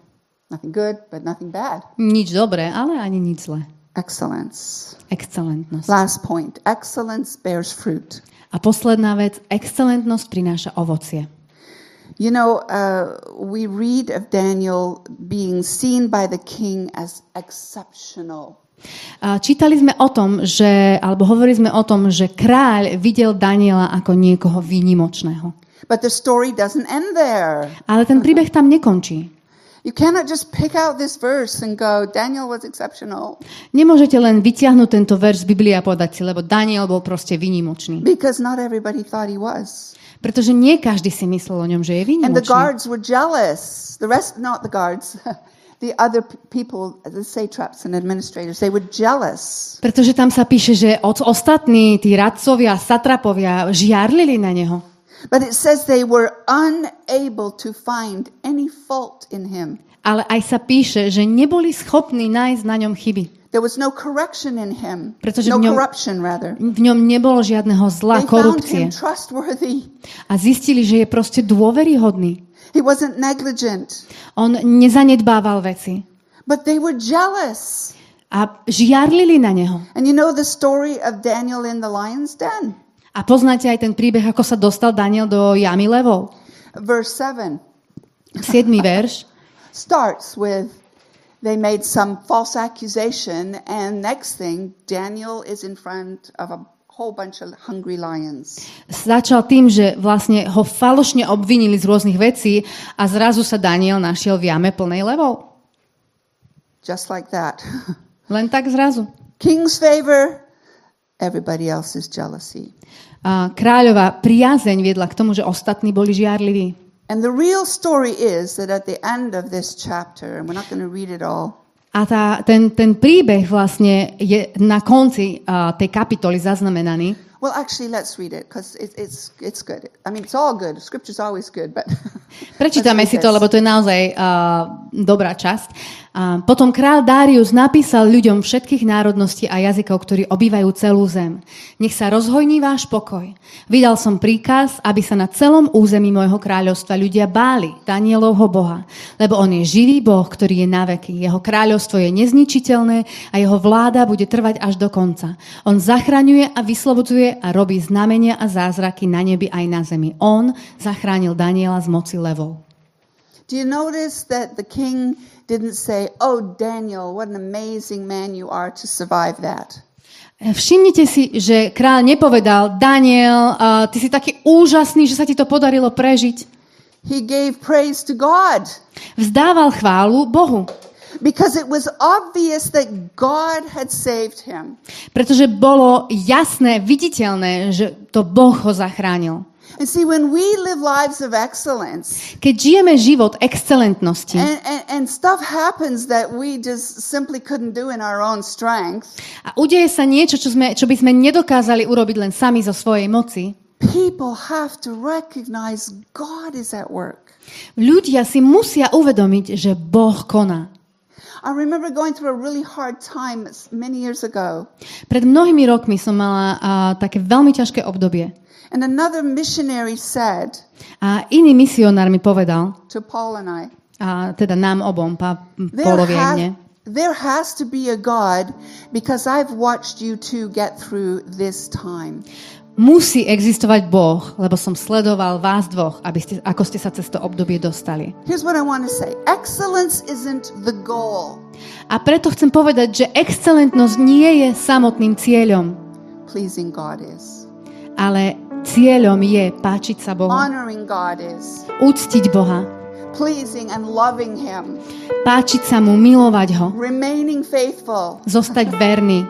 Nothing good, but nothing bad. Nič dobré, ale ani nič zlé. Excellence. Excelentnosť. Last point. Excellence bears fruit. A posledná vec, excelentnosť prináša ovocie. You know, uh, we read of Daniel being seen by the king as exceptional. A Čítali sme o tom, že, alebo hovorili sme o tom, že kráľ videl Daniela ako niekoho výnimočného. But the story doesn't end there. Ale ten príbeh tam nekončí. You cannot just pick out this verse and go, Daniel was exceptional. Nemôžete len vyťahnuť tento verš z Biblie a povedať si, lebo Daniel bol proste výnimočný. Because not everybody thought he was. Pretože nie každý si myslel o ňom, že je And the výnimočný. guards were jealous. The rest, not the guards, the other people, the satraps and administrators, they were jealous. Pretože tam sa píše, že od ostatní, tí radcovia, satrapovia, žiarlili na neho. But it says they were unable to find any fault in him. Ale aj sa píše, že neboli schopní nájsť na ňom chyby. There was no correction in him. Pretože no v ňom- corruption, rather. V ňom nebolo žiadneho zla, They korupcie. trustworthy. A zistili, že je proste dôveryhodný. He wasn't negligent. On nezanedbával veci. But they were jealous. A žiarlili na neho. And you know the story of Daniel in the lion's den? A poznáte aj ten príbeh, ako sa dostal Daniel do jamy levov. Verse 7 Siedmý verš. starts with they made some false accusation, and next thing, Daniel is in front of a whole bunch of hungry lions. Začal tým, že vlastne ho falošne obvinili z rôznych vecí a zrazu sa Daniel našiel v jame plnej levov. Just like that. Len tak zrazu. King's favor, everybody else's jealousy. A kráľová priazeň viedla k tomu, že ostatní boli žiarliví. And the real story is that at the end of this chapter, and we're not going to read it all, A tá, ten, ten príbeh vlastne je na konci uh, tej kapitoly zaznamenaný. well, actually, let's read it because it, it's it's good. I mean, it's all good. Scripture's always good, but Prečítame si to, lebo to je naozaj uh, dobrá časť. Uh, potom král Darius napísal ľuďom všetkých národností a jazykov, ktorí obývajú celú zem. Nech sa rozhojní váš pokoj. Vydal som príkaz, aby sa na celom území môjho kráľovstva ľudia báli Danielovho Boha, lebo on je živý Boh, ktorý je na veky. Jeho kráľovstvo je nezničiteľné a jeho vláda bude trvať až do konca. On zachraňuje a vyslobodzuje a robí znamenia a zázraky na nebi aj na zemi. On zachránil Daniela z moci levov. Do you notice that the king didn't say, "Oh, Daniel, what an amazing man you are to survive that"? Všimnite si, že kráľ nepovedal, Daniel, uh, ty si taký úžasný, že sa ti to podarilo prežiť. He gave praise to God Vzdával chválu Bohu, because it was obvious that God had saved him. pretože bolo jasné, viditeľné, že to Boh ho zachránil. And see, when we live lives of excellence Keď žijeme život excelentnosti and, and, and stuff happens that we just simply couldn't do in our own strength, a udeje sa niečo, čo, sme, čo by sme nedokázali urobiť len sami zo svojej moci, people have to recognize God is at work. ľudia si musia uvedomiť, že Boh koná. I remember going through a really hard time many years ago, Pred mnohými rokmi som mala uh, také veľmi ťažké obdobie. And another missionary said A iný misionár mi povedal, to Paul and I, a teda nám obom, pa, aj ha- mne. there has to be a God because I've watched you two get through this time. Musí existovať Boh, lebo som sledoval vás dvoch, aby ste, ako ste sa cez to obdobie dostali. Here's what I want to say excellence isn't the goal, A preto chcem povedať, že excelentnosť nie je samotným cieľom, pleasing God is. ale cieľom je páčiť sa Bohu, Honoring God is. úctiť Boha, Pleasing and loving Him. páčiť sa mu, milovať ho, Remaining faithful. zostať verný.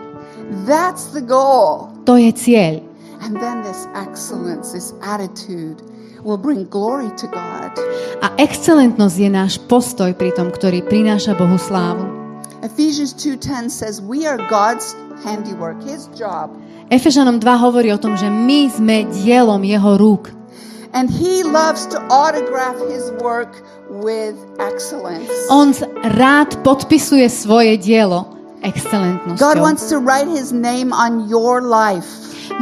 That's the goal. To je cieľ. And then this excellence, this attitude will bring glory to God. A excelentnosť je náš postoj pri tom, ktorý prináša Bohu slávu. Ephesians 2:10 says we are God's handiwork, his job. Efežanom 2 hovorí o tom, že my sme dielom jeho rúk. And he loves to autograph his work with excellence. On rád podpisuje svoje dielo God excelentnosťou. wants to write his name on your life.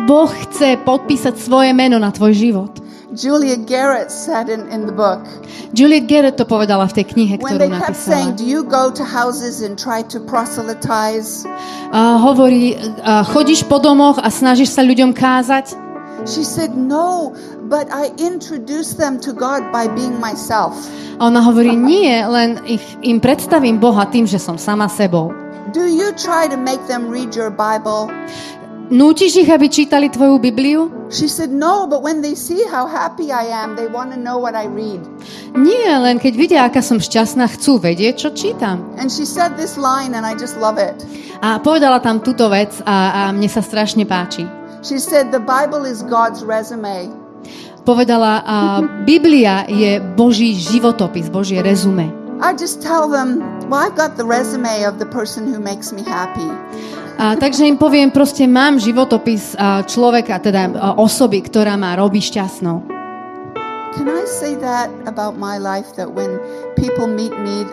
Boh chce podpísať svoje meno na tvoj život. Julia Garrett said in, in the book, Juliet Garrett to povedala v tej knihe, when ktorú they kept saying, napísala. Do you go to houses and try to proselytize? A hovorí, a chodíš po domoch a snažíš sa ľuďom kázať? She said, No, but I introduce them to God by being myself. A ona hovorí, nie, len ich, im predstavím Boha tým, že som sama sebou. Do you try to make them read your Bible? Nútiš ich, aby čítali tvoju Bibliu? She said, No, but when they see how happy I am, they want to know what I read. Nie, len keď vidia, aká som šťastná, chcú vedieť, čo čítam. And she said this line, and I just love it. A povedala tam túto vec a, a mne sa strašne páči. She said, The Bible is God's resume. Povedala, a Biblia je Boží životopis, Božie rezume. I just tell them, Well, I've got the resume of the person who makes me happy. A, takže im poviem, proste mám životopis a, človeka, teda a, osoby, ktorá ma robí šťastnou. Can I say that about my life that when people meet me,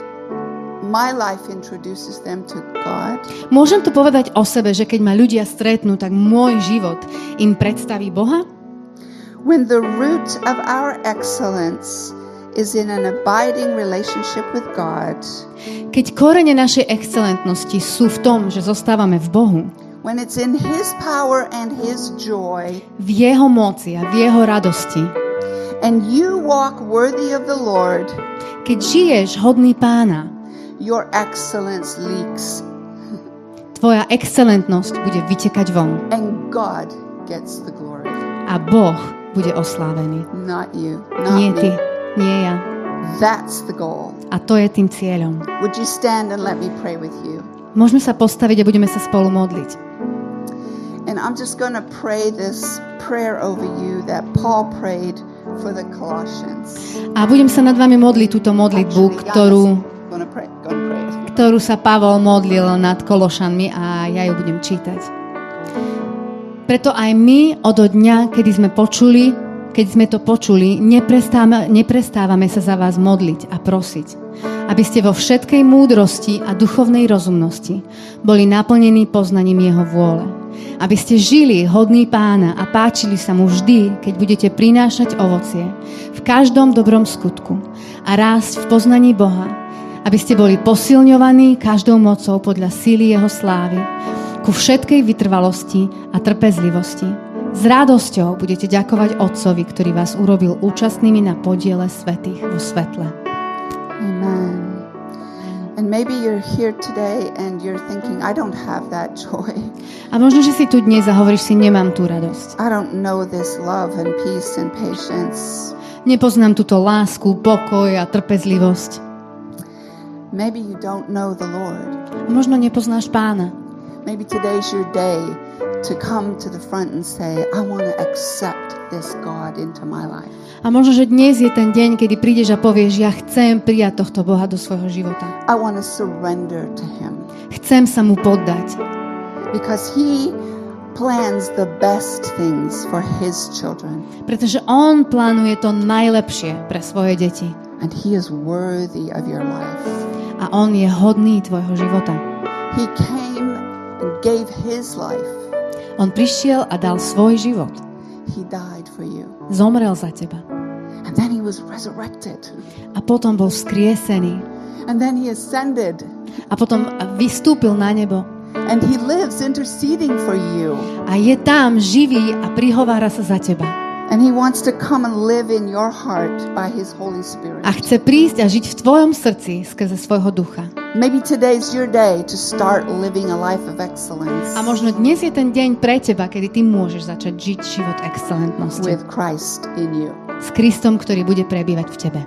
my life introduces them to God? Môžem to povedať o sebe, že keď ma ľudia stretnú, tak môj život im predstaví Boha? When the root of our excellence is in an abiding relationship with God, Keď korene našej excelentnosti sú v tom, že zostávame v Bohu, when it's in His power and His joy, v Jeho moci a v Jeho radosti, and you walk worthy of the Lord, keď žiješ hodný pána, your excellence leaks, tvoja excelentnosť bude vytekať von. And God gets the glory, a Boh bude oslávený. not you, Nie not ty, me. Nie ja. That's the goal. A to je tým cieľom. Would you stand and let me pray with you? Môžeme sa postaviť a budeme sa spolu modliť. And I'm just going to pray this prayer over you that Paul prayed for the Colossians. A budem sa nad vami modliť túto modlitbu, ktorú, ktorú sa Pavol modlil nad Kološanmi a ja ju budem čítať. Preto aj my od dňa, kedy sme počuli, keď sme to počuli, neprestávame, neprestávame sa za vás modliť a prosiť, aby ste vo všetkej múdrosti a duchovnej rozumnosti boli naplnení poznaním Jeho vôle. Aby ste žili hodný pána a páčili sa mu vždy, keď budete prinášať ovocie v každom dobrom skutku a rásť v poznaní Boha, aby ste boli posilňovaní každou mocou podľa síly Jeho slávy, ku všetkej vytrvalosti a trpezlivosti. S radosťou budete ďakovať Otcovi, ktorý vás urobil účastnými na podiele svetých vo svetle. Amen. And maybe you're here today and you're thinking, I don't have that joy. A možno, že si tu dnes a hovoríš si, nemám tú radosť. I don't know this love and peace and patience. Nepoznám túto lásku, pokoj a trpezlivosť. Maybe you don't know the Lord. A možno nepoznáš pána. Maybe today's your day to come to the front and say, I want to accept this God into my life. A možno, že dnes je ten deň, kedy prídeš a povieš, ja chcem prijať tohto Boha do svojho života. I want to surrender to Him Chcem sa mu poddať, because He plans the best things for His children pretože on plánuje to najlepšie pre svoje deti. and He is worthy of your life. A on je hodný tvojho života. He came and gave His life, On prišiel a dal svoj život. He died for you, Zomrel za teba. and then He was resurrected, A potom bol vzkriesený. and then He ascended, A potom vystúpil na nebo. and He lives interceding for you. A je tam živý a prihovára sa za teba. And he wants to come and live in your heart by his Holy Spirit. A chce prísť a žiť v tvojom srdci skrze svojho ducha. Maybe today's your day to start living a life of excellence A možno dnes je ten deň pre teba, kedy ty môžeš začať žiť život excelentnosti. with Christ in you. S Kristom, ktorý bude prebývať v tebe.